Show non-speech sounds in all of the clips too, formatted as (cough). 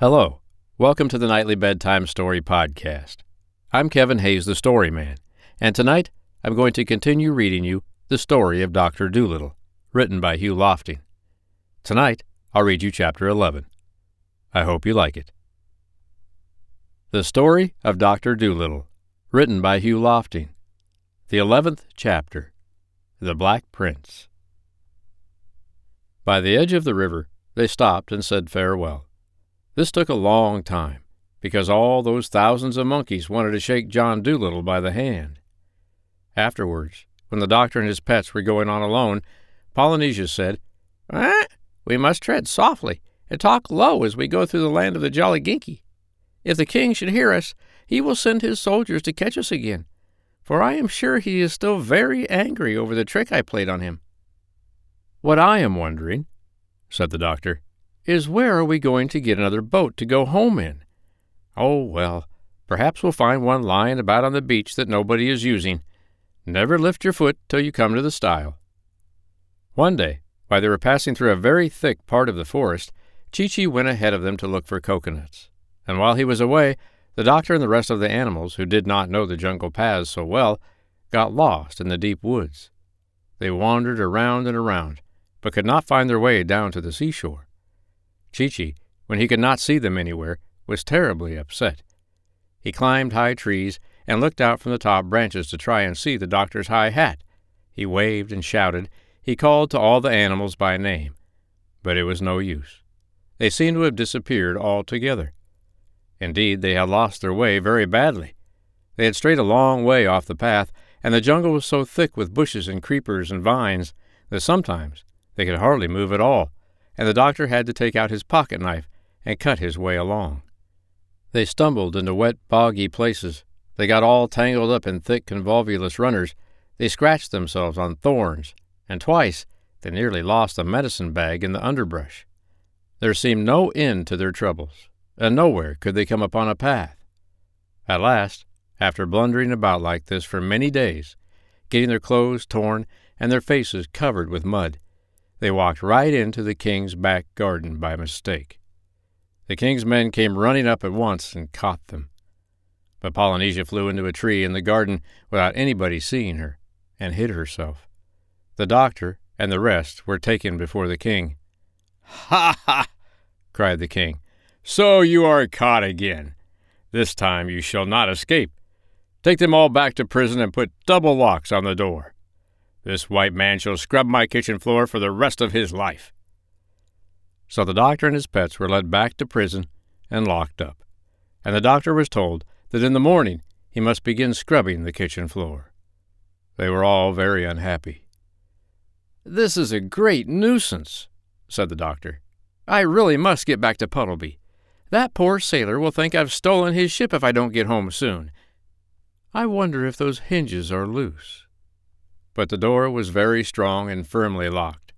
Hello. Welcome to the Nightly Bedtime Story Podcast. I'm Kevin Hayes, the Story Man, and tonight I'm going to continue reading you The Story of Dr. Dolittle, written by Hugh Lofting. Tonight I'll read you Chapter 11. I hope you like it. The Story of Dr. Dolittle, written by Hugh Lofting. The eleventh chapter The Black Prince. By the edge of the river, they stopped and said farewell. This took a long time, because all those thousands of monkeys wanted to shake John Dolittle by the hand. Afterwards, when the doctor and his pets were going on alone, Polynesia said, eh, We must tread softly and talk low as we go through the land of the Jolliginki. If the king should hear us, he will send his soldiers to catch us again, for I am sure he is still very angry over the trick I played on him. What I am wondering, said the doctor, is where are we going to get another boat to go home in? Oh, well, perhaps we'll find one lying about on the beach that nobody is using. Never lift your foot till you come to the stile. One day, while they were passing through a very thick part of the forest, Chee went ahead of them to look for coconuts. And while he was away, the doctor and the rest of the animals, who did not know the jungle paths so well, got lost in the deep woods. They wandered around and around, but could not find their way down to the seashore. Chee, when he could not see them anywhere, was terribly upset. He climbed high trees and looked out from the top branches to try and see the doctor's high hat. He waved and shouted. He called to all the animals by name. But it was no use. They seemed to have disappeared altogether. Indeed, they had lost their way very badly. They had strayed a long way off the path, and the jungle was so thick with bushes and creepers and vines that sometimes they could hardly move at all and the doctor had to take out his pocket knife and cut his way along. They stumbled into wet, boggy places. They got all tangled up in thick, convolvulus runners. They scratched themselves on thorns, and twice they nearly lost a medicine bag in the underbrush. There seemed no end to their troubles, and nowhere could they come upon a path. At last, after blundering about like this for many days, getting their clothes torn and their faces covered with mud, they walked right into the king's back garden by mistake. The king's men came running up at once and caught them. But Polynesia flew into a tree in the garden without anybody seeing her, and hid herself. The doctor and the rest were taken before the king. (laughs) Ha ha! cried the king. So you are caught again. This time you shall not escape. Take them all back to prison and put double locks on the door. This white man shall scrub my kitchen floor for the rest of his life. So the doctor and his pets were led back to prison and locked up, and the doctor was told that in the morning he must begin scrubbing the kitchen floor. They were all very unhappy. This is a great nuisance, said the doctor. I really must get back to Puddleby. That poor sailor will think I've stolen his ship if I don't get home soon. I wonder if those hinges are loose but the door was very strong and firmly locked.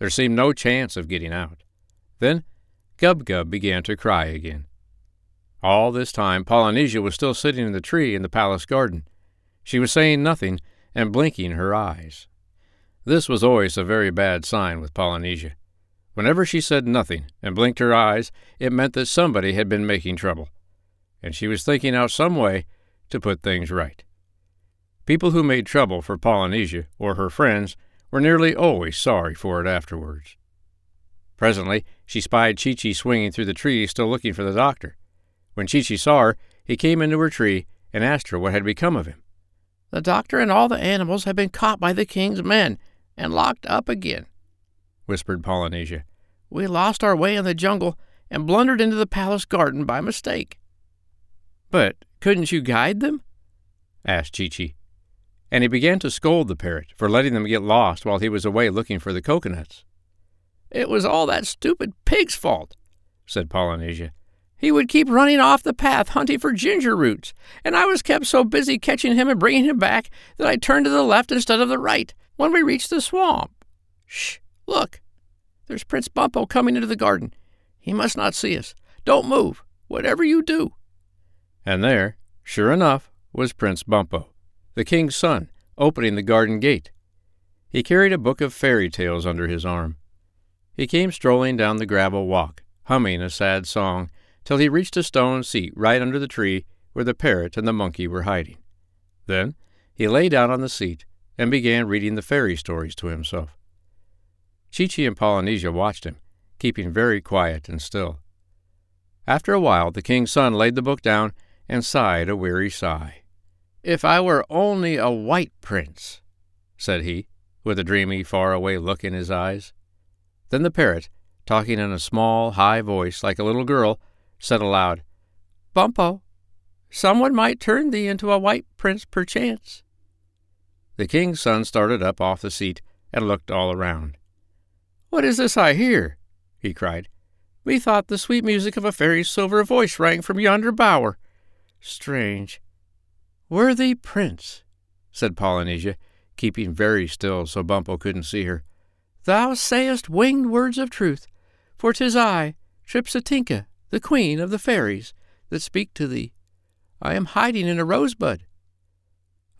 There seemed no chance of getting out. Then Gub Gub began to cry again. All this time Polynesia was still sitting in the tree in the palace garden. She was saying nothing and blinking her eyes. This was always a very bad sign with Polynesia. Whenever she said nothing and blinked her eyes, it meant that somebody had been making trouble, and she was thinking out some way to put things right. People who made trouble for Polynesia or her friends were nearly always sorry for it afterwards. Presently, she spied Chee Chee swinging through the trees, still looking for the doctor. When Chee Chee saw her, he came into her tree and asked her what had become of him. The doctor and all the animals have been caught by the king's men and locked up again, whispered Polynesia. We lost our way in the jungle and blundered into the palace garden by mistake. But couldn't you guide them? asked Chee Chee and he began to scold the parrot for letting them get lost while he was away looking for the coconuts. It was all that stupid pig's fault, said Polynesia. He would keep running off the path hunting for ginger roots, and I was kept so busy catching him and bringing him back that I turned to the left instead of the right when we reached the swamp. Shh! Look! There's Prince Bumpo coming into the garden. He must not see us. Don't move, whatever you do. And there, sure enough, was Prince Bumpo the king's son, opening the garden gate. He carried a book of fairy tales under his arm. He came strolling down the gravel walk, humming a sad song, till he reached a stone seat right under the tree where the parrot and the monkey were hiding. Then he lay down on the seat and began reading the fairy stories to himself. Chee and Polynesia watched him, keeping very quiet and still. After a while, the king's son laid the book down and sighed a weary sigh. If I were only a white prince, said he, with a dreamy, far-away look in his eyes. Then the parrot, talking in a small, high voice like a little girl, said aloud, Bumpo, someone might turn thee into a white prince perchance. The king's son started up off the seat and looked all around. What is this I hear? he cried. Methought the sweet music of a fairy's silver voice rang from yonder bower. Strange. Worthy prince, said Polynesia, keeping very still so Bumpo couldn't see her, thou sayest winged words of truth, for 'tis I, Tripsitinka, the queen of the fairies, that speak to thee. I am hiding in a rosebud.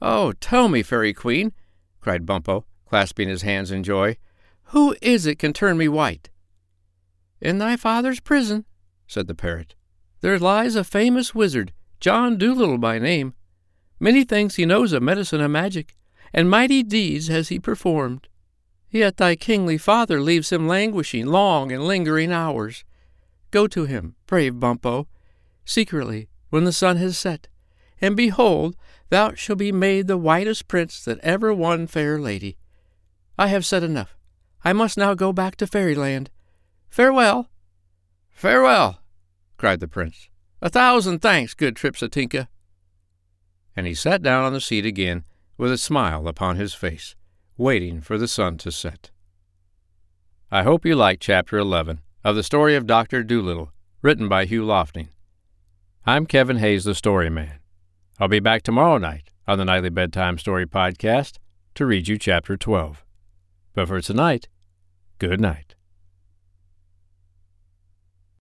Oh, tell me, fairy queen, cried Bumpo, clasping his hands in joy, who is it can turn me white? In thy father's prison, said the parrot, there lies a famous wizard, John Dolittle by name. Many things he knows of medicine and magic, and mighty deeds has he performed. Yet thy kingly father leaves him languishing long and lingering hours. Go to him, brave Bumpo, secretly, when the sun has set, and behold, thou shalt be made the whitest prince that ever won fair lady. I have said enough. I must now go back to fairyland. Farewell. Farewell, cried the prince. A thousand thanks, good Tripsitinka. And he sat down on the seat again with a smile upon his face, waiting for the sun to set. I hope you liked Chapter 11 of the story of Dr. Dolittle, written by Hugh Lofting. I'm Kevin Hayes, the Story Man. I'll be back tomorrow night on the Nightly Bedtime Story Podcast to read you Chapter 12. But for tonight, good night.